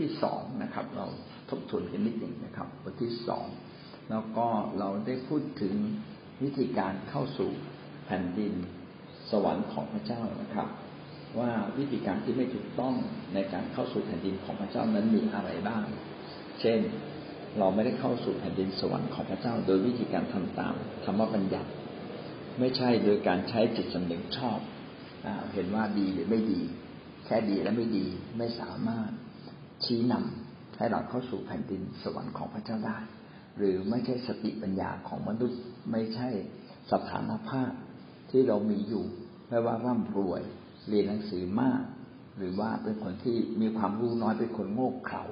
ที่สองนะครับ เราทบทวนกันนิดหนึ่งนะครับ บทที่สองแล้วก็เราได้พูดถึงวิธีการเข้าสู่แผ่นดินสวรรค์ของพระเจ้านะครับ ว่าวิธีการที่ไม่ถูกต้องในการเข้าสู่แผ่นดินของพระเจ้านั้นมีอะไรบ้าง เช่นเราไม่ได้เข้าสู่แผ่นดินสวรรค์ของพระเจ้า โดยวิธีการทำตามธรรมบัญญัติ ไม่ใช่โดยการใช้จิตสำนึกชอบอเห็นว่าดีหรือไม่ดี แค่ดีและไม่ดีไม่สามารถ ชี้นำให้เราเข้าสู่แผ่นดินสวรรค์ของพระเจ้าได้ หรือไม่ใช่สติปัญญาของมนุษย์ไม่ใช่สถานภาพที่เรามีอยู่ ไม่ว่าร่ำรวยเรียนหนังสือมาก หรือว่าเป็นคนที่มีความรู้น้อยเป็นคนโง่เขลา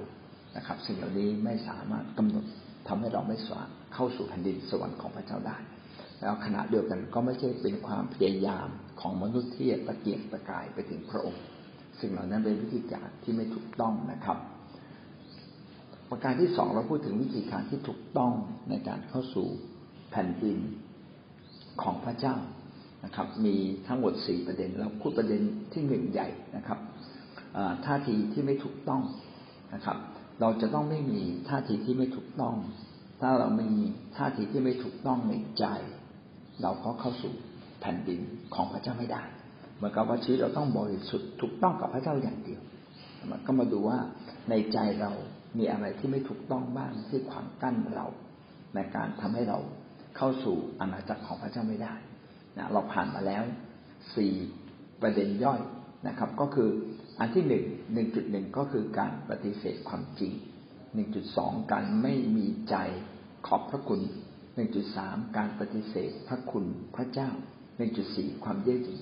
นะครับ สิ่งเหล่านี้ไม่สามารถกำหนดทำให้เราไม่สามารถเข้าสู่แผ่นดินสวรรค์ของพระเจ้าได้ แล้วขณะเดียวกันก็ไม่ใช่เป็นความพยายามของมนุษย์ที่ตะเกียกตะกายไปถึงพระองค์ สิ่งเหล่านั้นเป็นวิธีการที่ไม่ถูกต้องนะครับ ประการที่สองเราพูดถึงวิธีการที่ถูกต้องในการเข้าสู่แผ่นดินของพระเจ้านะครับ มีทั้งหมดสี่ประเด็นเราพูดประเด็นที่หนึ่งใหญ่นะครับท่าทีที่ไม่ถูกต้องนะครับ เราจะต้องไม่มีท่าทีที่ไม่ถูกต้อง ถ้าเราม่มีท่าทีที่ไม่ถูกต้องในใจ เราก็เข้าสู่แผ่นดินของพระเจ้าไม่ได้ เหมือนกับว่าชีวิตเราต้องบริสุทธิ์ถูกต้องกับพระเจ้าอย่างเดียวมันก็มาดูว่าในใจเรามีอะไรที่ไม่ถูกต้องบ้างที่ขวางกั้นเราในการทำให้เราเข้าสู่อาณาจักรของพระเจ้าไม่ได้นะเราผ่านมาแล้วสี่ประเด็นย่อยนะครับ ก็คืออันที่หนึ่งหนึ่งจุดหนึ่งก็คือการปฏิเสธความจริงหนึ่งจุดสองการไม่มีใจขอบพระคุณหนึ่งจุดสามการปฏิเสธพระคุณพระเจ้าหนึ่งจุดสี่ความเย่อหยิ่ง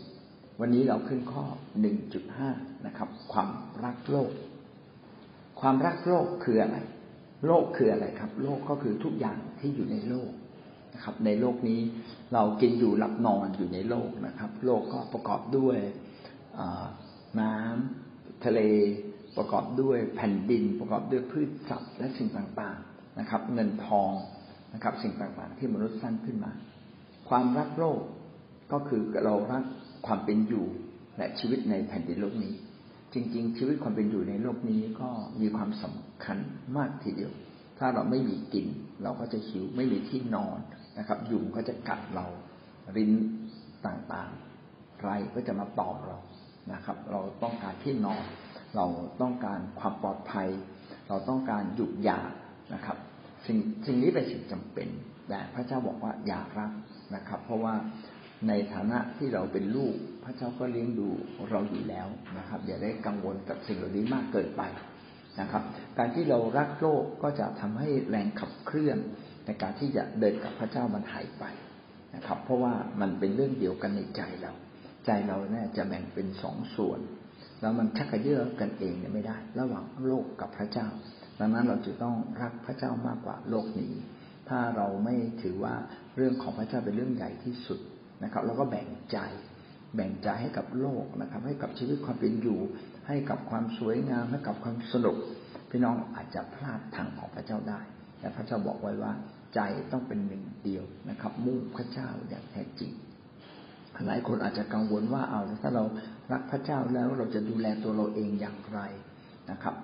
วันนี้เราขึ้นข้อหนึ่งจุดห้านะครับ ความรักโลก ความรักโลกคืออะไร โลกคืออะไรครับ โลกก็คือทุกอย่างที่อยู่ในโลกนะครับ ในโลกนี้เรากินอยู่หลับนอนอยู่ในโลกนะครับ โลกก็ประกอบด้วยน้ำทะเลประกอบด้วยแผ่นดิน ประกอบด้วยพืชสัตว์และสิ่งต่างๆนะครับ เงินทองนะครับ สิ่งต่างๆ ที่มนุษย์สร้างขึ้นมา ความรักโลกก็คือเรารัก ความเป็นอยู่ และชีวิตในแผ่นดินโลกนี้ จริง ๆ ชีวิตความเป็นอยู่ในโลกนี้ก็มีความสำคัญมากทีเดียว ถ้าเราไม่มีกิน เราก็จะหิวไม่มีที่นอนนะครับ ยุงก็จะกัดเราริ้นต่างๆ ไรก็จะมาตอบเรานะครับ เราต้องการที่นอน เราต้องการความปลอดภัย เราต้องการหยุดยานะครับ สิ่งสิ่งนี้เป็นสิ่งจำเป็น แต่พระเจ้าบอกว่าอย่ารักนะครับ เพราะว่า ในฐานะที่เราเป็นลูก พระเจ้าก็เลี้ยงดูเราอยู่แล้วนะครับ อย่าได้กังวลกับสิ่งเหล่านี้มากเกินไปนะครับ การที่เรารักโลกก็จะทำให้แรงขับเคลื่อนในการที่จะเดินกับพระเจ้ามันหายไปนะครับ เพราะว่ามันเป็นเรื่องเดียวกันในใจเรา ใจเราเนี่ยจะแบ่งเป็นสองส่วน แล้วมันชักกระเยาะกันเองเนี่ยไม่ได้ ระหว่างโลกกับพระเจ้า ดังนั้นเราจะต้องรักพระเจ้ามากกว่าโลกนี้ ถ้าเราไม่ถือว่าเรื่องของพระเจ้าเป็นเรื่องใหญ่ที่สุด นะครับเราก็แบ่งใจ แบ่งใจให้กับโลกนะครับ ให้กับชีวิตความเป็นอยู่ ให้กับความสวยงามให้กับความสนุกพี่น้องอาจจะพลาดทางของพระเจ้าได้ แต่พระเจ้าบอกไว้ว่า ใจต้องเป็นหนึ่งเดียวนะครับ มุ่งพระเจ้าอย่างแท้จริงหลายคนอาจจะกังวลว่าเอาถ้าเรารักพระเจ้าแล้วเราจะดูแลตัวเราเองอย่างไรนะครับ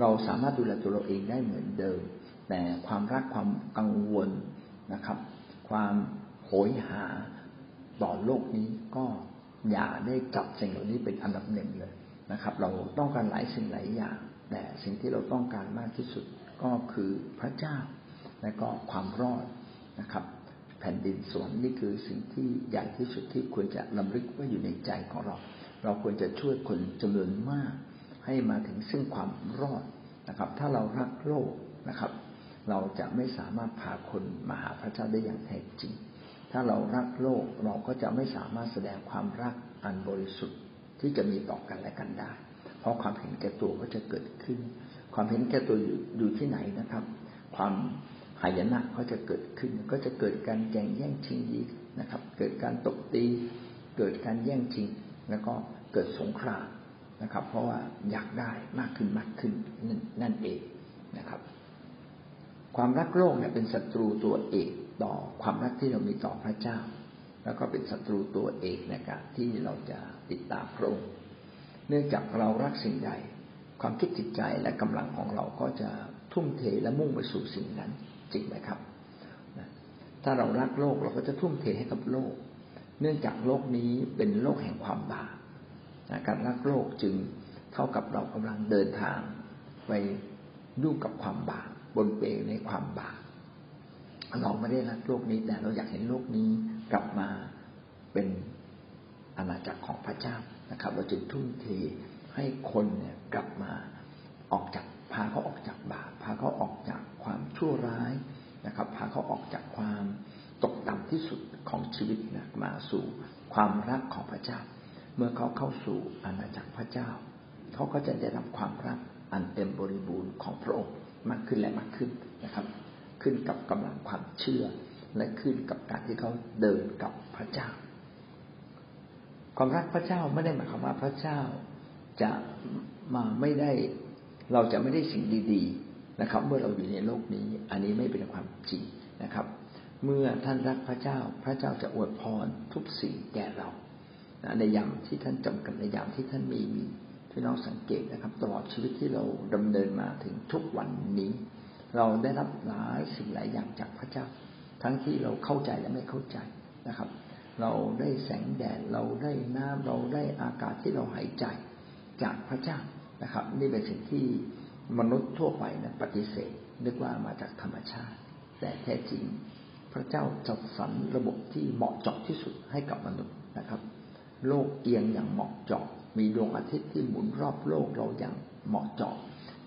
เราสามารถดูแลตัวเราเองได้เหมือนเดิม แต่ความรักความกังวลนะครับ ความโหยหา ต่อโลกนี้ก็อย่าได้จับสิ่งเหล่านี้เป็นอันดับหนึ่งเลยนะครับ เราต้องการหลายสิ่งหลายอย่าง แต่สิ่งที่เราต้องการมากที่สุดก็คือพระเจ้า และก็ความรอดนะครับ แผ่นดินสวรรค์นี่คือสิ่งที่ใหญ่ที่สุดที่ควรจะลำลึกไว้อยู่ในใจของเรา เราควรจะช่วยคนจำนวนมาก ให้มาถึงซึ่งความรอดนะครับ ถ้าเรารักโลกนะครับ เราจะไม่สามารถพาคนมาหาพระเจ้าได้อย่างแท้จริง ถ้าเรารักโลกเราก็จะไม่สามารถแสดงความรักอันบริสุทธิ์ที่จะมีต่อกันและกันได้ เพราะความเห็นแก่ตัวก็จะเกิดขึ้น ความเห็นแก่ตัวอยู่ที่ไหนนะครับ ความหายนะก็จะเกิดขึ้น ก็จะเกิดการแย่งแย่งชิงดีนะครับ เกิดการตบตี เกิดการแย่งชิง แล้วก็เกิดสงครามนะครับ เพราะว่าอยากได้มากขึ้นมากขึ้นนั่นเองนะครับ ความรักโลกเนี่ยเป็นศัตรูตัวเอกต่อความรักที่เรามีต่อพระเจ้า แล้วก็เป็นศัตรูตัวเอกในการที่เราจะติดตามพระองค์เนื่องจากเรารักสิ่งใด ความคิดจิตใจและกำลังของเราก็จะทุ่มเทและมุ่งไปสู่สิ่งนั้นจริงไหมครับ ถ้าเรารักโลกเราก็จะทุ่มเทให้กับโลก เนื่องจากโลกนี้เป็นโลกแห่งความบาปการรักโลกจึงเท่ากับเรากำลังเดินทางไปยุ่งกับความบาป บนเปในความบาปเราไม่ได้รักโลกนี้ แต่เราอยากเห็นโลกนี้กลับมาเป็นอาณาจักรของพระเจ้านะครับ เราจึงทุ่มเทให้คนเนี่ยกลับมาออกจากพาเขาออกจากบาปพาเขาออกจากความชั่วร้ายนะครับ พาเขาออกจากความตกต่ำที่สุดของชีวิตนะมาสู่ความรักของพระเจ้า เมื่อเขาเข้าสู่อาณาจักรพระเจ้า เขาก็จะได้รับความรัก อันเต็มบริบูรณ์ของพระองค์มากขึ้นและมากขึ้นนะครับ ขึ้นกับกำลังความเชื่อ และขึ้นกับการที่เขาเดินกับพระเจ้า ความรักพระเจ้าไม่ได้หมายความว่าพระเจ้าจะมาไม่ได้เราจะไม่ได้สิ่งดี ๆนะครับ เมื่อเราอยู่ในโลกนี้ อันนี้ไม่เป็นความจริงนะครับ เมื่อท่านรักพระเจ้า พระเจ้าจะอวยพรทุกสิ่งแก่เราในยามที่ท่านจำกัดในยามที่ท่านมีมี พี่น้องสังเกตนะครับ ตลอดชีวิตที่เราดำเนินมาถึงทุกวันนี้ เราได้รับหลายสิ่งหลายอย่างจากพระเจ้า ทั้งที่เราเข้าใจและไม่เข้าใจนะครับ เราได้แสงแดดเราได้น้ำเราได้อากาศที่เราหายใจจากพระเจ้านะครับ นี่เป็นสิ่งที่มนุษย์ทั่วไปนะปฏิเสธนึกว่ามาจากธรรมชาติ แต่แท้จริงพระเจ้าจัดสรรระบบที่เหมาะเจาะที่สุดให้กับมนุษย์นะครับ โลกเอียงอย่างเหมาะเจาะ มีดวงอาทิตย์ที่หมุนรอบโลกเราอย่างเหมาะเจาะ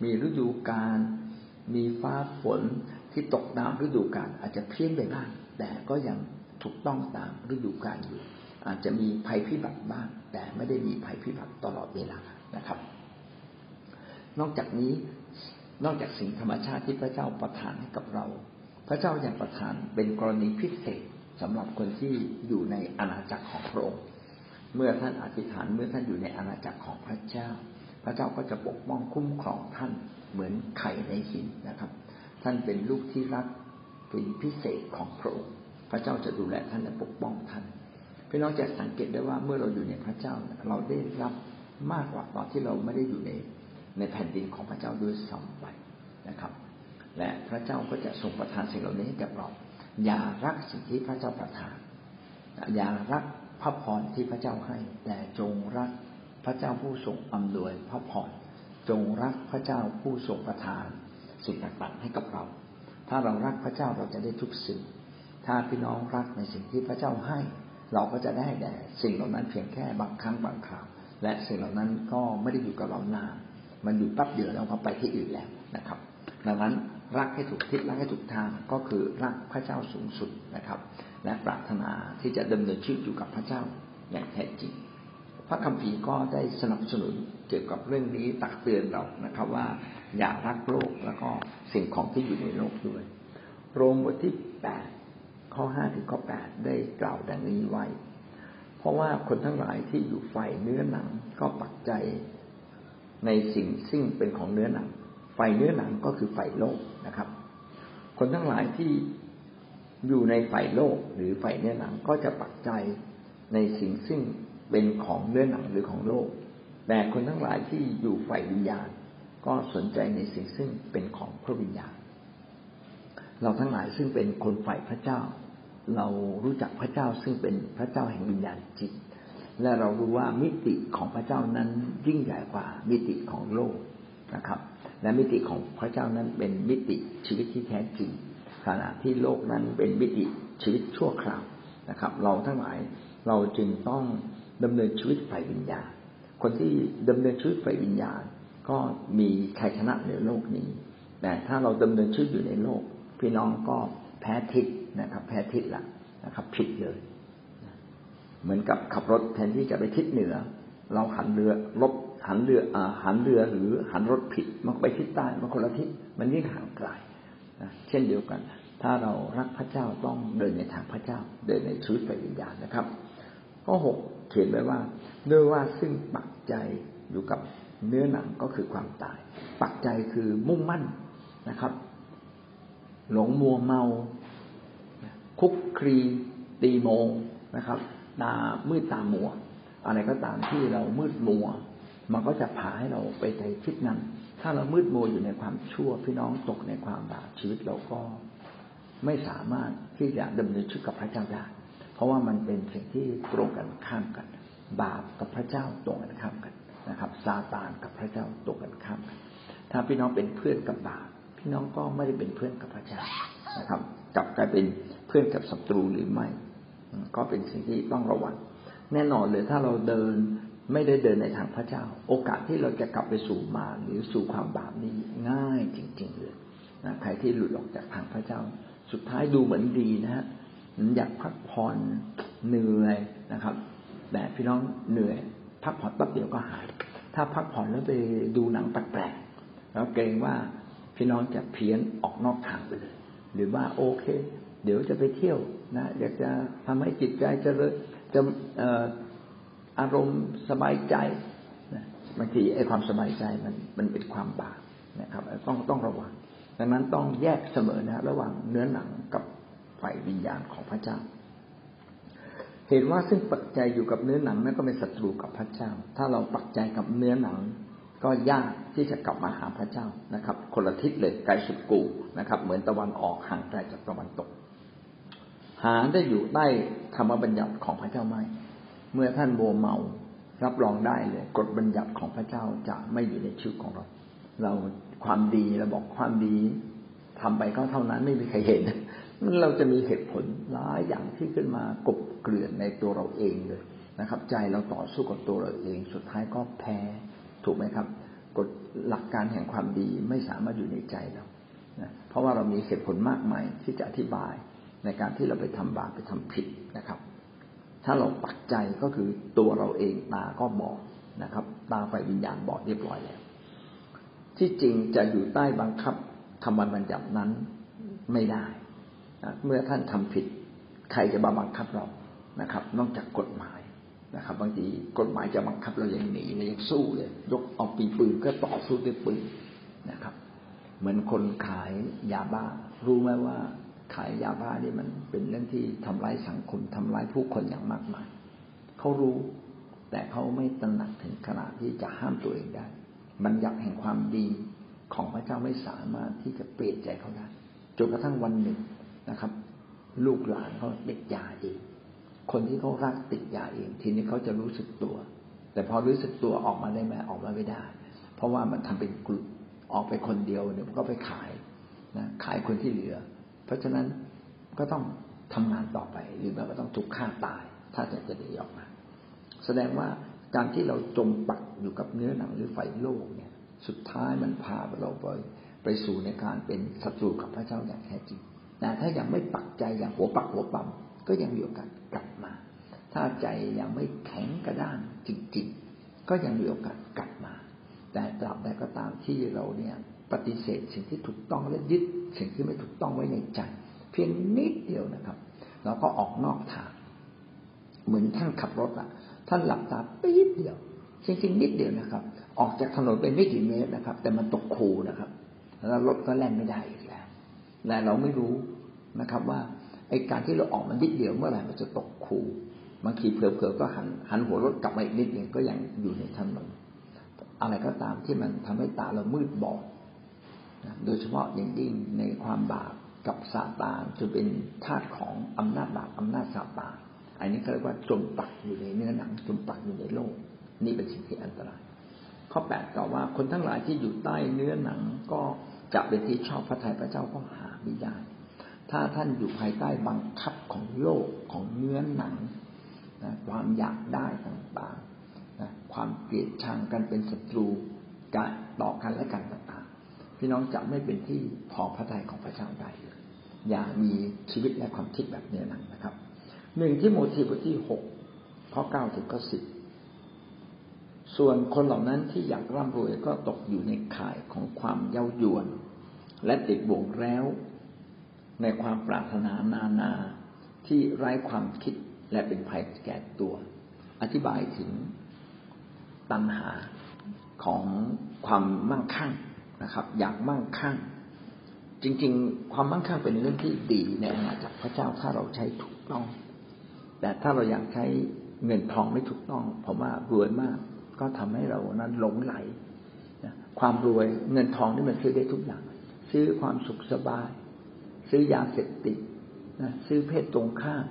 มีฤดูกาลมีฟ้าฝนที่ตกตามฤดูกาลอาจจะเพี้ยนไปบ้าง แต่ก็ยังถูกต้องตามฤดูกาลอยู่ อาจจะมีภัยพิบัติบ้าง แต่ไม่ได้มีภัยพิบัติตลอดเวลานะครับ นอกจากนี้นอกจากสิ่งธรรมชาติที่พระเจ้าประทานให้กับเรา พระเจ้ายังประทานเป็นกรณีพิเศษสำหรับคนที่อยู่ในอาณาจักรของพระองค์ เมื่อท่านอธิษฐานเมื่อท่านอยู่ในอาณาจักรของพระเจ้า พระเจ้าก็จะปกป้องคุ้มครองท่านเหมือนไข่ในหินนะครับ ท่านเป็นลูกที่รักเป็นพิเศษของพระองค์พระเจ้าจะดูแลท่านและปกป้องท่านพี่น้องจะสังเกตได้ว่าเมื่อเราอยู่ในพระเจ้าเราได้รับมากกว่าตอนที่เราไม่ได้อยู่ในในแผ่นดินของพระเจ้าด้วยซ้ำไปนะครับ และพระเจ้าก็จะทรงประทานสิ่งเหล่านี้ให้กับเราอย่ารักสิ่งที่พระเจ้าประทานอย่ารัก พระพรที่พระเจ้าให้ แต่จงรักพระเจ้าผู้ทรงอำนวยพระพรจงรักพระเจ้าผู้ทรงประทาน สิ่งต่างๆให้กับเรา ถ้าเรารักพระเจ้าเราจะได้ทุกสิ่ง ถ้าพี่น้องรักในสิ่งที่พระเจ้าให้ เราก็จะได้แต่สิ่งเหล่านั้นเพียงแค่บางครั้งบางคราว และสิ่งเหล่านั้นก็ไม่ได้อยู่กับเรานาน มันอยู่แป๊บเดียวแล้วก็ไปที่อื่นแล้วนะครับ ดังนั้นรักให้ถูกทิศรักให้ถูกทางก็คือรักพระเจ้าสูงสุดนะครับ และปรารถนาที่จะดำเนินชีวิตอยู่กับพระเจ้าอย่างแท้จริง พระคัมภีร์ก็ได้สนับสนุนเกี่ยวกับเรื่องนี้ตักเตือนเรานะครับว่าอย่ารักโลกแล้วก็สิ่งของที่อยู่ในโลกด้วย โรมบทที่แปดข้อห้าถึงข้อแปดได้กล่าวดังนี้ไว้ เพราะว่าคนทั้งหลายที่อยู่ฝ่ายเนื้อหนังก็ปักใจในสิ่งซึ่งเป็นของเนื้อหนังฝ่ายเนื้อหนังก็คือฝ่ายโลกนะครับ คนทั้งหลายที่ อยู่ในฝ่ายโลกหรือฝ่ายเนื้อหนังก็จะปักใจในสิ่งซึ่งเป็นของเนื้อหนังหรือของโลก แต่คนทั้งหลายที่อยู่ฝ่ายวิญญาณ ก็สนใจในสิ่งซึ่งเป็นของพระวิญญาณ เราทั้งหลายซึ่งเป็นคนฝ่ายพระเจ้า เรารู้จักพระเจ้าซึ่งเป็นพระเจ้าแห่งวิญญาณจิต และเรารู้ว่ามิติของพระเจ้านั้นยิ่งใหญ่กว่ามิติของโลกนะครับ และมิติของพระเจ้านั้นเป็นมิติชีวิตที่แท้จริง ขณะที่โลกนั้นเป็นมิติชีวิตชั่วคราวนะครับ เราทั้งหลายเราจึงต้องดำเนินชีวิตฝ่ายวิญญาณ คนที่ดำเนินชีวิตฝ่ายวิญญาณ ก็มีใครชนะในโลกนี้ แต่ถ้าเราดำเนินชีวิตอยู่ในโลก พี่น้องก็แพ้ทิศนะครับ แพ้ทิศละนะครับ ผิดเลย เหมือนกับขับรถแทนที่จะไปทิศเหนือ เราหันเรือลบหันเรืออ่าหันเรือหรือหันรถผิด มันไปทิศใต้มันคนละทิศมันยิ่งห่างไกลนะเช่นเดียวกัน ถ้าเรารักพระเจ้าต้องเดินในทางพระเจ้า เดินในชีวิตฝ่ายวิญญาณนะครับ ข้อหกเขียนไว้ว่าด้วยว่าซึ่งปักใจอยู่กับเนื้อหนังก็คือความตาย ปักใจคือมุ่งมั่นนะครับ หลงมัวเมา คุกครีตีโมงนะครับ ตามืดตามัว อะไรก็ตามที่เรามืดมัว มันก็จะพาให้เราไปในทิศนั้น ถ้าเรามืดมัวอยู่ในความชั่วพี่น้องตกในความบาปชีวิตเราก็ ไม่สามารถที่จะดำเนินชีวิตกับพระเจ้าได้ เพราะว่ามันเป็นสิ่งที่ตรงกันข้ามกัน บาปกับพระเจ้าตรงกันข้ามกันนะครับซาตานกับพระเจ้าตรงกันข้ามกันถ้าพี่น้องเป็นเพื่อนกับบาปพี่น้องก็ไม่ได้เป็นเพื่อนกับพระเจ้านะครับกลับกลายเป็นเพื่อนกับศัตรูหรือไม่ ก็เป็นสิ่งที่ต้องระวัง แน่นอนเลยถ้าเราเดินไม่ได้เดินในทางพระเจ้า โอกาสที่เราจะกลับไปสู่มาหรือสู่ความบาปนี้ง่ายจริง ๆ เลยนะใครที่หลุดออกจากทางพระเจ้า สุดท้ายดูเหมือนดีนะฮะอยากพักผ่อนเหนื่อยนะครับ แต่พี่น้องเหนื่อย พักผ่อนแป๊บเดียวก็หาย ถ้าพักผ่อนแล้วไปดูหนังแปลกๆแล้วเกรงว่าพี่น้องจะเพี้ยนออกนอกทางไปเลยหรือว่าโอเค เดี๋ยวจะไปเที่ยวนะอยากจะทำให้จิตใจจะจะอารมณ์สบายใจบางทีไอ้ความสบายใจมันมันเป็นความบาปนะครับ ต้องต้องระวัง ดังนั้นต้องแยกเสมอนะระหว่างเนื้อหนังกับฝ่ายวิญญาณของพระเจ้า เห็นว่าซึ่งปักใจอยู่กับเนื้อหนังนั่นก็เป็นศัตรูกับพระเจ้า ถ้าเราปักใจกับเนื้อหนัง ก็ยากที่จะกลับมาหาพระเจ้านะครับ คนละทิศเลยไกลสุดกูนะครับ เหมือนตะวันออกห่างไกลจากตะวันตก หาได้อยู่ใต้ธรรมบัญญัติของพระเจ้าไหมเมื่อท่านโมเมารับรองได้เลยกฎบัญญัติของพระเจ้าจะไม่อยู่ในชีวิตของเรา เรา ความดีเราบอกความดีทำไปก็เท่านั้นไม่มีใครเห็นเราจะมีเหตุผลหลายอย่างที่ขึ้นมากบเกลื่อนในตัวเราเองเลยนะครับ ใจเราต่อสู้กับตัวเราเอง สุดท้ายก็แพ้ถูกไหมครับกฎหลักการแห่งความดีไม่สามารถอยู่ในใจเรานะเพราะว่าเรามีเหตุผลมากมายที่จะอธิบายในการที่เราไปทำบาปไปทำผิดนะครับ ถ้าเราปักใจก็คือตัวเราเองตาก็บอดนะครับ ตาไฟวิญญาณบอดเรียบร้อยแล้ว ที่จริงจะอยู่ใต้บังคับธรรมบัญญัตินั้นไม่ได้ เมื่อท่านทำผิด ใครจะมาบังคับเรานะครับ นอกจากกฎหมายนะครับ บางทีกฎหมายจะบังคับเราอยังหนีเรายังสู้เลย ยกเอาปีปืนก็ต่อสู้ด้วยปืนนะครับ เหมือนคนขายยาบ้า รู้ไหมว่าขายยาบ้านี่มันเป็นเรื่องที่ทำร้ายสังคมทำร้ายผู้คนอย่างมากมายเขารู้ แต่เขาไม่ตระหนักถึงขนาดที่จะห้ามตัวเองได้ บัญญัติแห่งความดีของพระเจ้าไม่สามารถที่จะเปลี่ยนใจเขาได้จนกระทั่งวันหนึ่งนะครับ ลูกหลานเขาติดยาเอง คนที่เขารักติดยาเอง ทีนี้เขาจะรู้สึกตัว แต่พอรู้สึกตัวออกมาได้ไหมออกมาไม่ได้ เพราะว่ามันทำเป็นกลุ่มออกไปคนเดียวเนี่ยก็ไปขายนะขายคนที่เหลือ เพราะฉะนั้นก็ต้องทำงานต่อไป หรือแม้ก็ต้องถูกฆ่าตาย ถ้าจะจะไดีออกมา แสดงว่า การที่เราจมปักอยู่กับเนื้อหนังหรือไฟโลกเนี่ย สุดท้ายมันพาเราไปไปสู่ในการเป็นศัตรูกับพระเจ้าอย่างแท้จริงแต่ถ้ายังไม่ปักใจอย่างหัวปักหัวปั๊มก็ยังมีโอกาสกลับมา ถ้าใจยังไม่แข็งกระด้างจริงๆ ก็ยังมีโอกาสกลับมา แต่ตราบใดก็ตามที่เราเนี่ยปฏิเสธสิ่งที่ถูกต้องและยึดสิ่งที่ไม่ถูกต้องไว้ในใจ เพียงนิดเดียวนะครับ เราก็ออกนอกทาง เหมือนท่านขับรถอะ ท่านหลับตาปี๊ดเดียวจริงๆนิดเดียวนะครับ ออกจากถนนไปไม่กี่เมตรนะครับ แต่มันตกคูนะครับ แล้วรถก็แล่นไม่ได้อีกแล้วและเราไม่รู้นะครับ ว่าไอ้การที่เราออกมันนิดเดียวเมื่อไหร่มันจะตกคูบางทีเผลอๆก็หันหันหัวรถกลับมาอีกนิดหนึ่งก็ยังอยู่ในถนนอะไรก็ตามที่มันทำให้ตาเรามืดบอดโดยเฉพาะอย่างยิ่งในความบาปกับซาตานจะเป็นธาตุของอำนาจบาปอำนาจซาตาน อันนี้เขาเรียกว่าจมปักอยู่ในเนื้อหนังจมปักอยู่ในโลก นี่เป็นสิ่งที่อันตราย ข้อแปดกล่าวว่าคนทั้งหลายที่อยู่ใต้เนื้อหนังก็จะเป็นที่ชอบพระทัยพระเจ้าก็หาไม่ได้ถ้าท่านอยู่ภายใต้บังคับของโลกของเนื้อหนังนะความอยากได้ต่างๆนะความเกลียดชังกันเป็นศัตรูกันต่อกันและกันต่างพี่น้องจะไม่เป็นที่พอพระทัยของพระเจ้าได้เลยอย่ามีชีวิตและความคิดแบบเนี้อหนันนะครับ หนึ่งที่โมทีบทที่หกข้อเก้าถึงข้อสิบส่วนคนเหล่านั้นที่อยากร่ำรวยก็ตกอยู่ในข่ายของความเย้ายวน และติดบ่วงแล้ว ในความปรารถนานานาที่ไร้ความคิดและเป็นภัยแก่ตัว อธิบายถึงตัณหาของความมั่งคั่งนะครับ อยากมั่งคั่ง จริง ๆ ความมั่งคั่งเป็นเรื่องที่ดีในอาณาจักรพระเจ้าถ้าเราใช้ถูกต้อง แต่ถ้าเราอยากใช้เงินทองไม่ถูกต้องผมว่ารวยมาก ก็ทำให้เรานั้นหลงไหลความรวยเงินทองนี่มันซื้อได้ทุกอย่าง ซื้อความสุขสบาย ซื้อยาเสพติดนะซื้อเพศตรงข้าม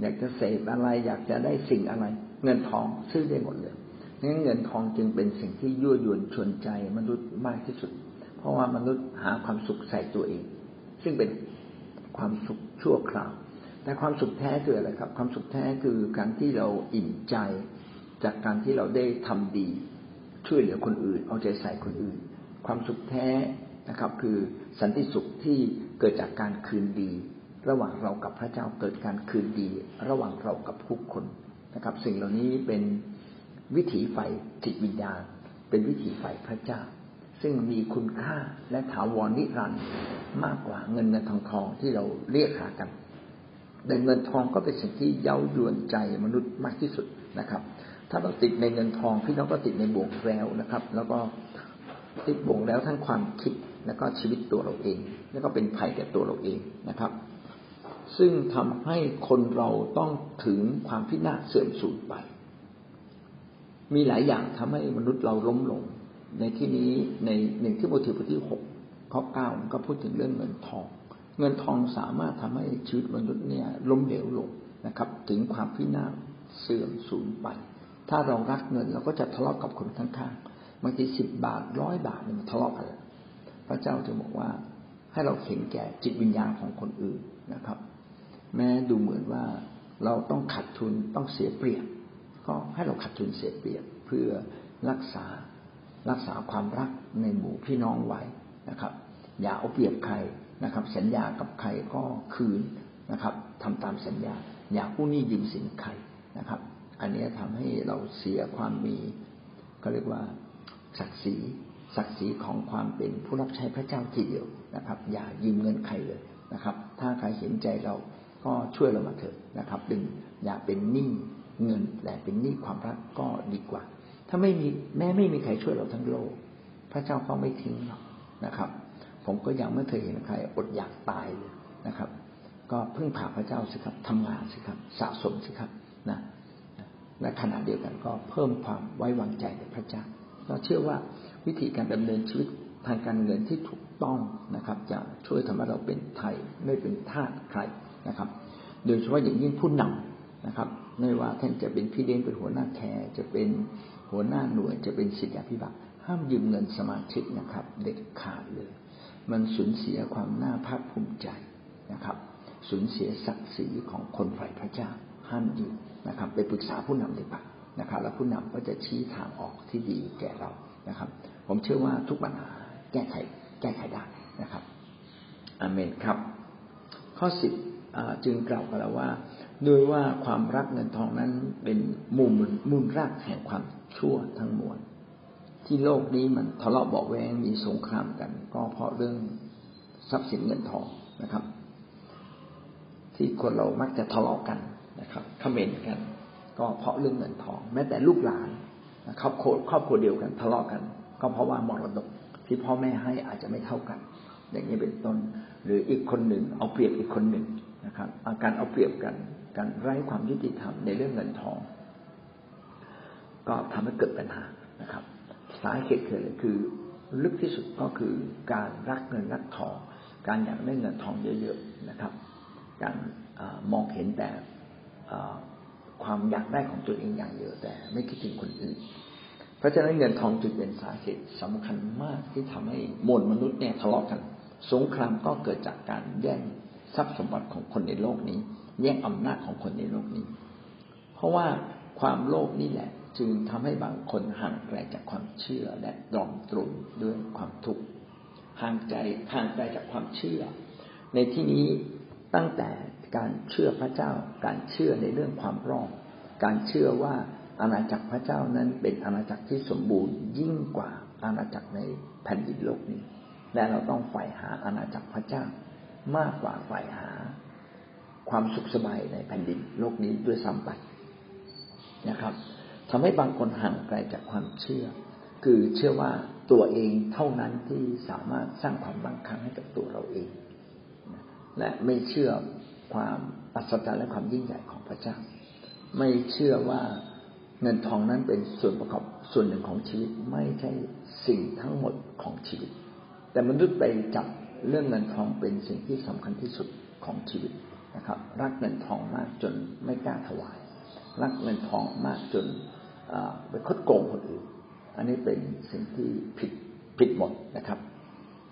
อยากจะเสพอะไร อยากจะได้สิ่งอะไร เงินทองซื้อได้หมดเลยงั้นเงินทองจึงเป็นสิ่งที่ยั่วยวนชวนใจมนุษย์มากที่สุด เพราะว่ามนุษย์หาความสุขใส่ตัวเอง ซึ่งเป็นความสุขชั่วคราว แต่ความสุขแท้คืออะไรครับ ความสุขแท้คือการที่เราอิ่มใจ จากการที่เราได้ทำดี ช่วยเหลือคนอื่น เอาใจใส่คนอื่น ความสุขแท้นะครับ คือสันติสุขที่เกิดจากการคืนดี ระหว่างเรากับพระเจ้าเกิดการคืนดี ระหว่างเรากับผู้คนนะครับ สิ่งเหล่านี้เป็นวิถีไฟจิตวิญญาณ เป็นวิถีไฟพระเจ้า ซึ่งมีคุณค่าและถาวรนิรันดร์มากกว่าเงินเงินทองทองที่เราเรียกหากัน แต่เงินทองก็เป็นสิ่งที่เย้ายวนใจมนุษย์มากที่สุดนะครับ ถ้าเราติดในเงินทองพี่น้องก็ติดในบ่วงแล้วนะครับ แล้วก็ติดบ่วงแล้วทั้งความคิดแล้วก็ชีวิตตัวเราเอง แล้วก็เป็นภัยแก่ตัวเราเองนะครับ ซึ่งทำให้คนเราต้องถึงความพินาศเสื่อมสูญไป มีหลายอย่างทำให้มนุษย์เราล้มลง ในที่นี้ในหนึ่งที่บทที่บทที่หกข้อเก้าก็พูดถึงเรื่องเงินทอง เงินทองสามารถทำให้ชีวิตมนุษย์เนี่ยล้มเหลวลงนะครับ ถึงความพินาศเสื่อมสูญไป ถ้าเรารักเงินเราก็จะทะเลาะกับคนข้างๆบางทีสิบบาทร้อยบาทเนี่ยมันทะเลาะกันพระเจ้าจะบอกว่าให้เราเห็นแก่จิตวิญญาณของคนอื่นนะครับ แม้ดูเหมือนว่าเราต้องขาดทุนต้องเสียเปรียบก็ให้เราขัดทุนเสียเปรียบเพื่อรักษารักษาความรักในหมู่พี่น้องไว้นะครับ อย่าเอาเปรียบใคร นะครับ สัญญากับใครก็คืนนะครับทำตามสัญญา อย่าผู้หนี้ยืมสินใครนะครับ อันนี้ทำให้เราเสียความมีก็เรียกว่าศักดิ์ศรีศักดิ์ศรีของความเป็นผู้รับใช้พระเจ้าทีเดียวนะครับ อย่ายืมเงินใครเลยนะครับ ถ้าใครเห็นใจเราก็ช่วยเรามาเถอะนะครับดึงอย่าเป็นหนี้เงินแต่เป็นหนี้ความรักก็ดีกว่า ถ้าไม่มีแม้ไม่มีใครช่วยเราทั้งโลก พระเจ้าก็ไม่ทิ้งเรานะครับ ผมก็ยังไม่เคยเห็นใครอดอยากตายเลยนะครับ ก็พึ่งพาพระเจ้าสิครับทำงานสิครับ สะสมสิครับนะและขณะเดียวกันก็เพิ่มความไว้วางใจในพระเจ้าเราเชื่อว่าวิธีการดำเนินชีวิตทางการเงินที่ถูกต้องนะครับ จะช่วยทำให้เราเป็นไทยไม่เป็นทาสใครนะครับ โดยเฉพาะอย่างยิ่งผู้นำนะครับ ไม่ว่าท่านจะเป็นพี่เลี้ยงเป็นหัวหน้าแคร์จะเป็นหัวหน้าหน่วยจะเป็นสิทธิพิบัติห้ามยืมเงินสมาชิกนะครับ เด็ดขาดเลย มันสูญเสียความน่าภาคภูมิใจนะครับ สูญเสียศักดิ์ศรีของคนฝ่ายพระเจ้าห้ามยืมนะครับ ไปปรึกษาผู้นำดีกว่านะครับ แล้วผู้นำก็จะชี้ทางออกที่ดีแก่เรานะครับ ผมเชื่อว่าทุกปัญหาแก้ไขแก้ไขได้นะครับอเมนครับ ข้อสิบจึงกล่าวกันแล้วว่าโดยว่าความรักเงินทองนั้นเป็นมุมมูลรากแห่งความชั่วทั้งมวล ที่โลกนี้มันทะเลาะเบาแวงมีสงครามกัน ก็เพราะเรื่องทรัพย์สินเงินทองนะครับ ที่คนเรามักจะทะเลาะกันนะครับเขม่นกัน ก็เพราะเรื่องเงินทอง แม้แต่ลูกหลานครอบครัวครอบครัวเดียวกันทะเลาะกัน ก็เพราะว่ามรดกที่พ่อแม่ให้อาจจะไม่เท่ากัน อย่างนี้เป็นต้น หรืออีกคนหนึ่งเอาเปรียบอีกคนหนึ่งนะครับอาการเอาเปรียบกันการไร้ความยุติธรรมในเรื่องเงินทอง ก็ทำให้เกิดปัญหานะครับ สาเหตุคืออะไรคือ ลึกที่สุดก็คือการรักเงินรักทอง การอยากได้เงินทองเยอะๆนะครับ การอมองเห็นแต่ความอยากได้ของตัวเองอย่างเดียวแต่ ไม่คิดถึงคนอื่น เพราะฉะนั้นเงินทองจึงเป็นสาเหตุสำคัญมากที่ทำให้มวลมนุษย์เนี่ยทะเลาะกัน สงครามก็เกิดจากการแย่งทรัพย์สมบัติของคนในโลกนี้ แย่งอำนาจของคนในโลกนี้ เพราะว่าความโลภนี่แหละ จึงทำให้บางคนห่างไกลจากความเชื่อและดอมตรุมด้วยความทุกข์ห่างใจห่างไกลจากความเชื่อ ในที่นี้ตั้งแต่การเชื่อพระเจ้า การเชื่อในเรื่องความรอดการเชื่อว่าอาณาจักรพระเจ้านั้นเป็นอาณาจักรที่สมบูรณ์ยิ่งกว่าอาณาจักรในแผ่นดินโลกนี้ และเราต้องใฝ่หาอาณาจักรพระเจ้า มากกว่าใฝ่หา ความสุขสบายในแผ่นดินโลกนี้ด้วยซ้ำไปนะครับ ทำให้บางคนห่างไกลจากความเชื่อ คือเชื่อว่าตัวเองเท่านั้นที่สามารถสร้างความบังคับให้กับตัวเราเอง และไม่เชื่อความอัศจรรย์และความยิ่งใหญ่ของพระเจ้า ไม่เชื่อว่าเงินทองนั้นเป็นส่วนประกอบส่วนหนึ่งของชีวิตไม่ใช่สิ่งทั้งหมดของชีวิต แต่มนุษย์ไปจับเรื่องเงินทองเป็นสิ่งที่สำคัญที่สุดของชีวิตนะครับ รักเงินทองมากจนไม่กล้าถวาย รักเงินทองมากจน ไปคดโกงคนอื่น อันนี้เป็นสิ่งที่ผิดผิดหมดนะครับ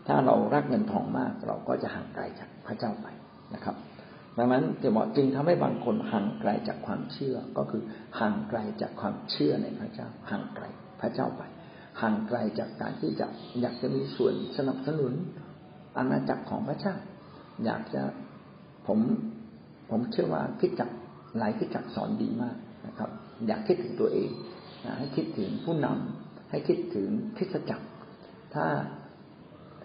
ถ้าเรารักเงินทองมาก เราก็จะห่างไกลจากพระเจ้าไปนะครับ ดังนั้นจะบอกจึงทำให้บางคนห่างไกลจากความเชื่อ ก็คือห่างไกลจากความเชื่อในพระเจ้า ห่างไกลพระเจ้าไป ห่างไกลจากการที่จะอยากจะมีส่วนสนับสนุนอาณาจักรของพระเจ้า อยากจะผมผมเชื่อว่าคิดจักหลายคิดจักสอนดีมากนะครับ อยากคิดถึงตัวเองให้คิดถึงผู้นำให้คิดถึงคิดจักร ถ้า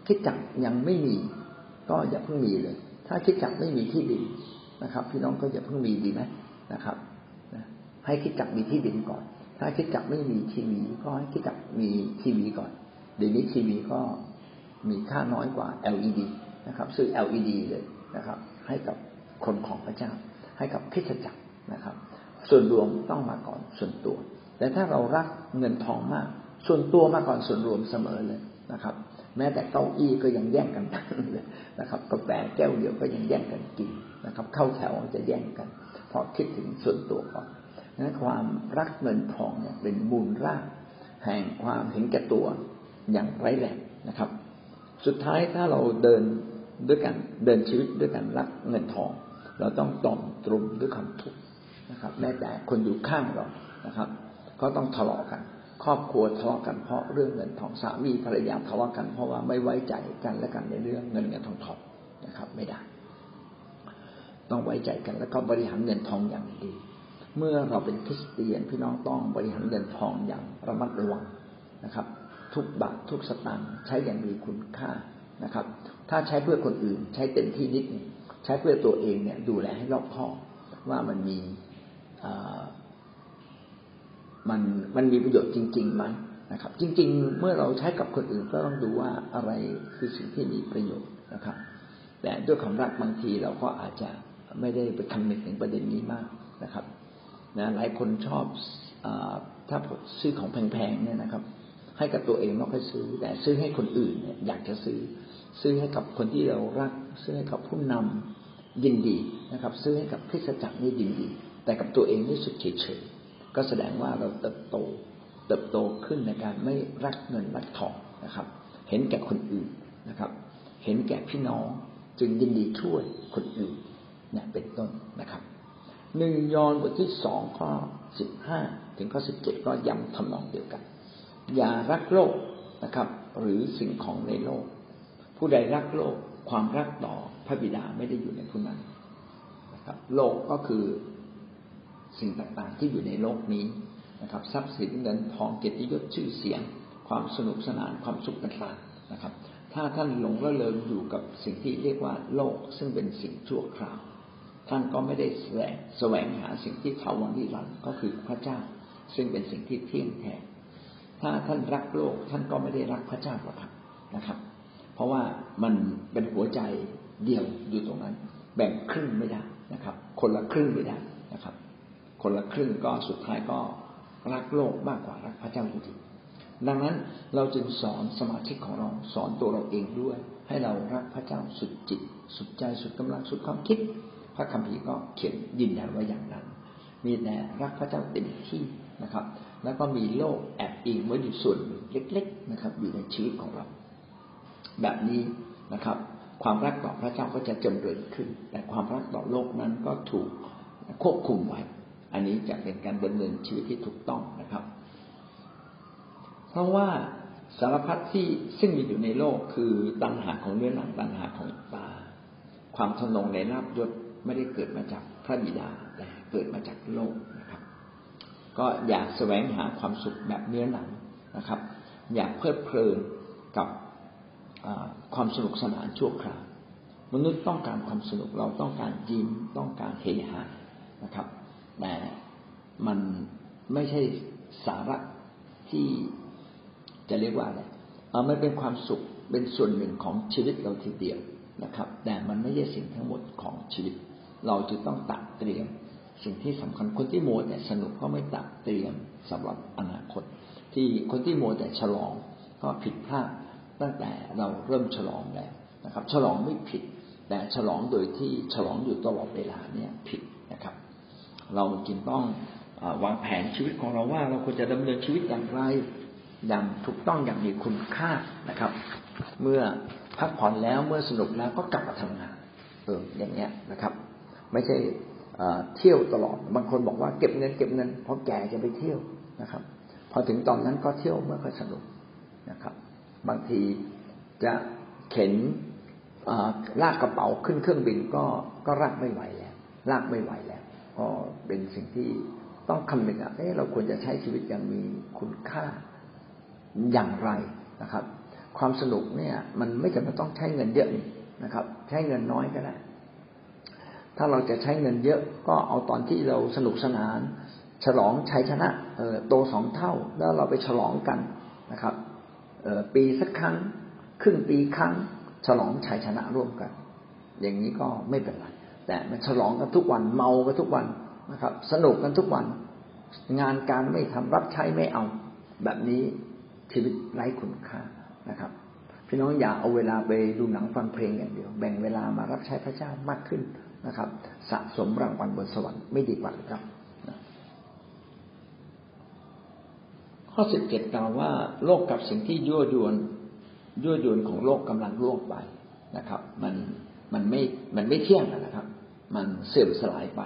คิดจักยังไม่มี ก็อย่าเพิ่งมีเลย ถ้าคิดจักไม่มีที่ดินนะครับ พี่น้องก็อย่าเพิ่งมีดีไหมนะครับให้คิดจักมีที่ดินก่อน ถ้าคิดจักไม่มีทีวีก็ให้คิดจักมีทีวีก่อนเดี๋ยวนี้ทีวีก็มีค่าน้อยกว่า LED นะครับ ซื้อ LED เลยนะครับ ให้กับคนของพระเจ้า ให้กับพิจจักรนะครับ ส่วนรวมต้องมาก่อนส่วนตัว แต่ถ้าเรารักเงินทองมาก ส่วนตัวมาก่อนส่วนรวมเสมอเลยนะครับ แม้แต่เก้าอี้ก็ยังแย่งกันเลยนะครับกาแฟแก้วเดียวก็ยังแย่งกันกินนะครับ เข้าแถวจะแย่งกันเพราะคิดถึงส่วนตัวก่อนนั้นความรักเงินทองเนี่ยเป็นมูลรากแห่งความเห็นแก่ตัวอย่างไร้แรงนะครับ สุดท้ายถ้าเราเดินด้วยกันเดินชีวิตด้วยกันรักเงินทอง เราต้องตอมตรุมด้วยความทุกข์ นะครับแม้แต่คนอยู่ข้างเรานะครับ ก็ต้องทะเลาะกัน ครอบครัวทะเลาะกันเพราะเรื่องเงินทองสามีภรรยาทะเลาะกันเพราะว่าไม่ไว้ใจกันและกันในเรื่องเงินเงินทองทองนะครับ ไม่ได้ ต้องไว้ใจกันแล้วก็บริหารเงินทองอย่างดี เมื่อเราเป็นคริสเตียนพี่น้องต้องบริหารเงินทองอย่างระมัดระวังนะครับ ทุกบาททุกสตางค์ใช้อย่างมีคุณค่านะครับ ถ้าใช้เพื่อคนอื่น ใช้เต็มที่นิดนึงใช้เพื่อตัวเองเนี่ยดูแลให้รอบคอบว่ามันมี มันมันมีประโยชน์จริงๆไหมนะครับ จริง ๆ เมื่อเราใช้กับคนอื่นก็ต้องดูว่าอะไรคือสิ่งที่มีประโยชน์นะครับ แต่ด้วยความรักบางทีเราก็อาจจะไม่ได้ไปคำนึงถึงประเด็นนี้มากนะครับนะหลายคนชอบอถ้าซื้อของแพงๆเนี่ยนะครับ ให้กับตัวเองไม่ค่อยซื้อ แต่ซื้อให้คนอื่นเนี่ยอยากจะซื้อ ซื้อให้กับคนที่เรารัก ซื้อให้กับผู้นำยินดีนะครับ ซื้อให้กับพิสจักรนี่ยินดี แต่กับตัวเองรู้สึกเฉยก็แสดงว่าเราเติบโต เติบโตขึ้นในการไม่รักเงินรักทองนะครับ เห็นแก่คนอื่นนะครับ เห็นแก่พี่น้องจึงยินดีช่วยคนอื่นเนี่ยเป็นต้นนะครับหนึ่งยอนบทที่สองข้อสิบห้าถึงข้อสิบเจ็ดก็ย้ำทำนองเดียวกัน อย่ารักโลกนะครับ หรือสิ่งของในโลก ผู้ใดรักโลกความรักต่อพระบิดาไม่ได้อยู่ในผู้นั้นนะครับ โลกก็คือ สิ่งต่างๆ ที่อยู่ในโลกนี้นะครับ ทรัพย์สินเงินทองเกียรติยศชื่อเสียง ความสนุกสนานความสุขต่างๆนะครับ ถ้าท่านหลงละเลงอยู่กับสิ่งที่เรียกว่าโลกซึ่งเป็นสิ่งชั่วคราว ท่านก็ไม่ได้แสวงแสวงหาสิ่งที่ถาวรนิรันดร์ก็คือพระเจ้า ซึ่งเป็นสิ่งที่เที่ยงแท้ถ้าท่านรักโลกท่านก็ไม่ได้รักพระเจ้าหรอกครับนะครับ เพราะว่ามันเป็นหัวใจเดียวอยู่ตรงนั้น แบ่งครึ่งไม่ได้นะครับ คนละครึ่งไม่ได้นะครับ คนละครึ่งก็สุดท้ายก็รักโลกมากกว่ารักพระเจ้าจริงๆดังนั้นเราจึงสอนสมาชิกของเราสอนตัวเราเองด้วย ให้เรารักพระเจ้าสุดจิต สุดใจสุดกำลังสุดความคิด พระคัมภีร์ก็เขียนยืนยันว่าอย่างนั้น มีแต่รักพระเจ้าเต็มที่นะครับ แล้วก็มีโลกแอบอิงไว้อยู่ส่วนเล็ก ๆนะครับ อยู่ในชีวิตของเรา แบบนี้นะครับ ความรักต่อพระเจ้าก็จะจำเริญขึ้น แต่ความรักต่อโลกนั้นก็ถูกควบคุมไว้ อันนี้จะเป็นการดำเนินชีวิตที่ถูกต้องนะครับ เพราะว่าสารพัดที่ซึ่งมีอยู่ในโลกคือตัณหาของเนื้อหนังตัณหาของตา ความทนงในลาบยศไม่ได้เกิดมาจากพระบิดาแต่เกิดมาจากโลกนะครับ ก็อยากแสวงหาความสุขแบบเนื้อหนังนะครับ อยากเพลิดเพลินกับความสนุกสนานชั่วคราวมนุษย์ต้องการความสนุกเราต้องการยิ้มต้องการเฮฮานะครับ แต่มันไม่ใช่สาระที่จะเรียกว่าอะไรเออมันเป็นความสุขเป็นส่วนหนึ่งของชีวิตเราทีเดียวนะครับ แต่มันไม่ใช่สิ่งทั้งหมดของชีวิต เราจะต้องตัดเตรียม สิ่งที่สำคัญคนที่โมดเนี่ยสนุกเพราไม่ตัดเตรียมสำหรับอนาคต ที่คนที่โมัวแต่ฉลองก็ผิดพลาดตั้งแต่เราเริ่มฉลองแล้วนะครับ ฉลองไม่ผิด แต่ฉลองโดยที่ฉลองอยู่ตลอดเวลาเนี่ยผิด เราจึงต้องวางแผนชีวิตของเราว่า เราควรจะดำเนินชีวิตอย่างไร อย่างถูกต้องอย่างมีคุณค่านะครับ เมื่อพักผ่อนแล้วเมื่อสนุกแล้วก็กลับมาทำงาน เอออย่างเงี้ยนะครับ ไม่ใช่เที่ยวตลอดบางคนบอกว่าเก็บเงินเก็บเงินพอแก่จะไปเที่ยวนะครับ พอถึงตอนนั้นก็เที่ยวเมื่อค่อยสนุกนะครับ บางทีจะเข็นลากกระเป๋าขึ้นเครื่องบินก็ก็ลากไม่ไหวแล้วลากไม่ไหวแล้ว ก็เป็นสิ่งที่ต้องคำนึงอะเเราควรจะใช้ชีวิตอย่างมีคุณค่าอย่างไรนะครับ ความสนุกเนี่ย มันไม่จำเป็นต้องใช้เงินเยอะนะครับ ใช้เงินน้อยก็ได้ ถ้าเราจะใช้เงินเยอะก็เอาตอนที่เราสนุกสนาน ฉลองชัยชนะเออโตสองเท่า แล้วเราไปฉลองกันนะครับเออปีสักครั้งครึ่งปีครั้ง ฉลองชัยชนะร่วมกัน อย่างนี้ก็ไม่เป็นไร แต่มันฉลองกันทุกวันเมากันทุกวันนะครับ สนุกกันทุกวัน งานการไม่ทำรับใช้ไม่เอา แบบนี้ชีวิตไร้คุณค่านะครับ พี่น้องอย่าเอาเวลาไปดูหนังฟังเพลงอย่างเดียว แบ่งเวลามารับใช้พระเจ้ามากขึ้นนะครับ สะสมรางวัลบนสวรรค์ไม่ดีกว่าหรือครับข้อสิบเจ็ดกล่าวว่าโลกกับสิ่งที่ยั่วยวนยั่วยวนของโลกกำลังล่วงไปนะครับ มันมันไม่มันไม่เที่ยงนะครับ มันเสื่อมสลายไป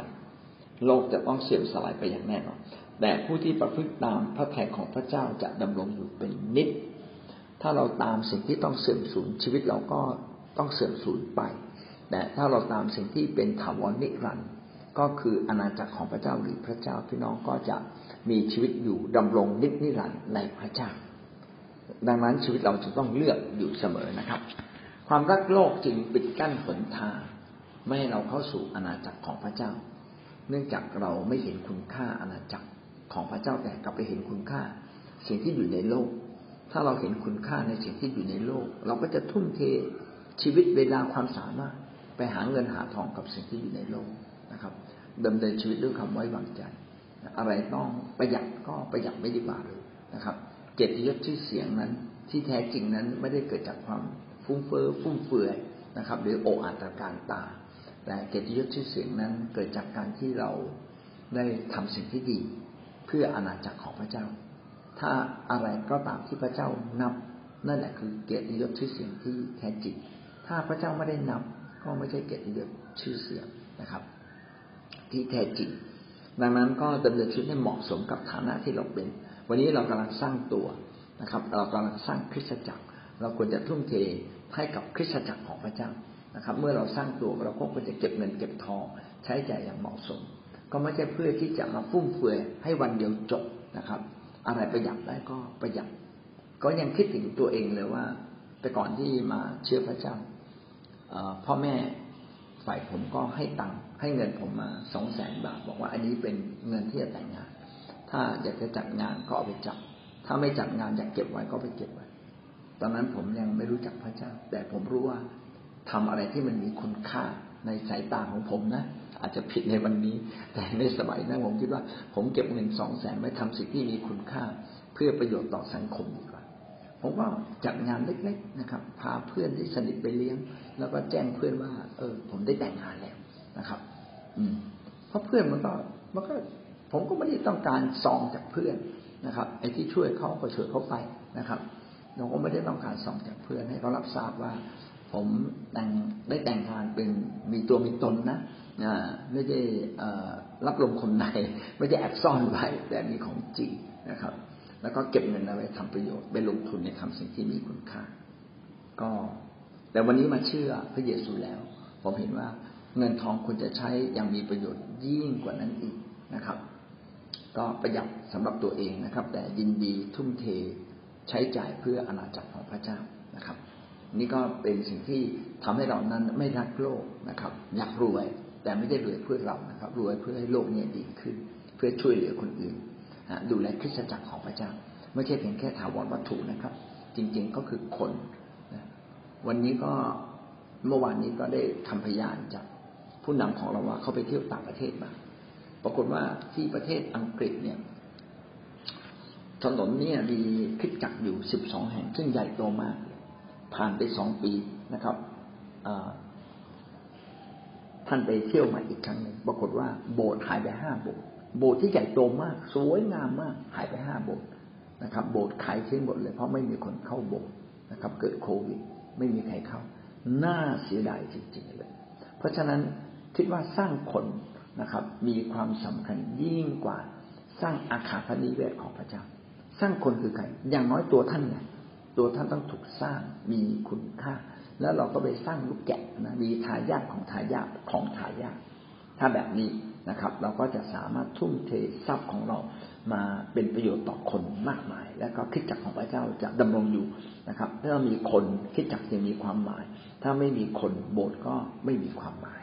โลกจะต้องเสื่อมสลายไปอย่างแน่นอนแต่ผู้ที่ประพฤติตามพระแผนของพระเจ้าจะดำรงอยู่เป็นนิจถ้าเราตามสิ่งที่ต้องเสื่อมสูญชีวิตเราก็ต้องเสื่อมสูญไป แต่ถ้าเราตามสิ่งที่เป็นถาวรนิรันดร์ก็คืออาณาจักรของพระเจ้าหรือพระเจ้าพี่น้องก็จะมีชีวิตอยู่ดำรงนิจนิรันดร์ในพระเจ้า ดังนั้นชีวิตเราจะต้องเลือกอยู่เสมอนะครับ ความรักโลกจึงปิดกั้นหนทาง ไม่ให้เราเข้าสู่อาณาจักรของพระเจ้า เนื่องจากเราไม่เห็นคุณค่าอาณาจักรของพระเจ้าแต่กลับไปเห็นคุณค่า สิ่งที่อยู่ในโลก ถ้าเราเห็นคุณค่าในสิ่งที่อยู่ในโลก เราก็จะทุ่มเทชีวิตเวลาความสามารถไปหาเงินหาทองกับสิ่งที่อยู่ในโลกนะครับดำเนินชีวิตด้วยคำไว้วางใจ อะไรต้องประหยัดก็ประหยัดไม่ดีกว่าเลยนะครับ เกียรติยศชื่อเสียงนั้น ที่แท้จริงนั้นไม่ได้เกิดจากความฟุ้งเฟ้อฟุ่มเฟือยนะครับ หรือโออาตการตา แต่เกียรติยศชื่อเสียงนั้นเกิดจากการที่เราได้ทำสิ่งที่ดี เพื่ออาณาจักรของพระเจ้า ถ้าอะไรก็ตามที่พระเจ้านับ นั่นแหละคือเกียรติยศชื่อเสียงที่แท้จริง ถ้าพระเจ้าไม่ได้นับ ก็ไม่ใช่เกียรติยศชื่อเสียงนะครับ ที่แท้จริง ดังนั้นก็ดำเนินชีวิตให้เหมาะสมกับฐานะที่เราเป็น วันนี้เรากำลังสร้างตัวนะครับ เรากำลังสร้างคริสตจักร เราควรจะทุ่มเทให้กับคริสตจักรของพระเจ้า นะครับ เมื่อเราสร้างตัวเราก็ควรจะเก็บเงินเก็บทองใช้จ่ายอย่างเหมาะสม ก็ไม่ใช่เพื่อที่จะมาฟุ่มเฟือยให้วันเดียวจบนะครับ อะไรประหยัดได้ก็ประหยัด ก็ยังคิดถึงตัวเองเลยว่า แต่ก่อนที่มาเชื่อพระเจ้าพ่อแม่ฝ่ายผมก็ให้ตังค์ให้เงินผมมาสองแสนบาท บอกว่าอันนี้เป็นเงินที่จะแต่งงาน ถ้าอยากจะจัดงานก็เอาไปจัดถ้าไม่จัดงานอยากเก็บไว้ก็ไปเก็บไว้ ตอนนั้นผมยังไม่รู้จักพระเจ้า แต่ผมรู้ว่า ทำอะไรที่มันมีคุณค่าในสายตาของผมนะอาจจะผิดในวันนี้ แต่ในสมัยนั้นผมคิดว่า ผมเก็บเงินสองแสนไว้ทำสิ่งที่มีคุณค่า เพื่อประโยชน์ต่อสังคมดีกว่า ผมก็จัดงานเล็ก ๆ นะครับ พาเพื่อนที่สนิทไปเลี้ยง แล้วก็แจ้งเพื่อนว่า เออ ผมได้แต่งงานแล้วนะครับ อืม เพราะเพื่อนมันก็มันก็ผมก็ไม่ได้ต้องการซองจากเพื่อนนะครับ ไอ้ที่ช่วยเขาก็ช่วยเขาไปนะครับเราก็ไม่ได้ต้องการซองจากเพื่อนให้เขารับทราบว่า ผมแต่งได้แต่งงานเป็นมีตัวมีตนนะไม่ได้รับลมคนในไม่ได้แอบซ่อนไว้ แต่มีของจริงนะครับ แล้วก็เก็บเงินเอาไว้ทำประโยชน์ไปลงทุนในทำสิ่งที่มีคุณค่า ก็ แต่วันนี้มาเชื่อพระเยซูแล้ว ผมเห็นว่าเงินทองควรจะใช้อย่างมีประโยชน์ยิ่งกว่านั้นอีกนะครับ ก็ประหยัดสำหรับตัวเองนะครับ แต่ยินดีทุ่มเทใช้จ่ายเพื่ออาณาจักรของพระเจ้านะครับ นี่ก็เป็นสิ่งที่ทำให้เรานั้นไม่รักโลกนะครับ อยากรวย แต่ไม่ได้รวยเพื่อเรานะครับ รวยเพื่อให้โลกนี้ดีขึ้น เพื่อช่วยเหลือคนอื่นดูแลคริสตจักรของพระเจ้า ไม่ใช่เพียงแค่ถาวรวัตถุนะครับ จริง ๆก็คือคนวันนี้ก็เมื่อวานนี้ก็ได้ทำพยานจากผู้นำของเราว่าเขาไปเที่ยวต่างประเทศมา ปรากฏว่าที่ประเทศอังกฤษเนี่ย ถนนเนี่ยมีคิดจักอยู่สิบสองแห่งซึ่งใหญ่โตมาก ผ่านไปสองปีนะครับท่านไปเที่ยวมาอีกครั้งหนึ่งปรากฏว่าโบสถ์หายไปห้าโบสถ์โบสถ์ที่ใหญ่โตมาก สวยงามมาก หายไปห้าโบสถ์นะครับ โบสถ์ขายทิ้งหมดเลย เพราะไม่มีคนเข้าโบสถ์นะครับ เกิดโควิด ไม่มีใครเข้า น่าเสียดายจริงๆเลย เพราะฉะนั้นคิดว่าสร้างคนนะครับ มีความสำคัญยิ่งกว่า สร้างอาคาพนิเวศของพระเจ้า สร้างคนคือใครอย่างน้อยตัวท่านเนี่ย ตัวท่านต้องถูกสร้างมีคุณค่า แล้วเราก็ไปสร้างลูกแกะนะมีทายาทของทายาทของทายาทถ้าแบบนี้นะครับ เราก็จะสามารถทุ่มเททรัพย์ของเรามาเป็นประโยชน์ต่อคนมากมาย แล้วก็คิดจักของพระเจ้าจะดำรงอยู่นะครับ ถ้ามีคนคิดจักจะมีความหมาย ถ้าไม่มีคนโบสถ์ก็ไม่มีความหมาย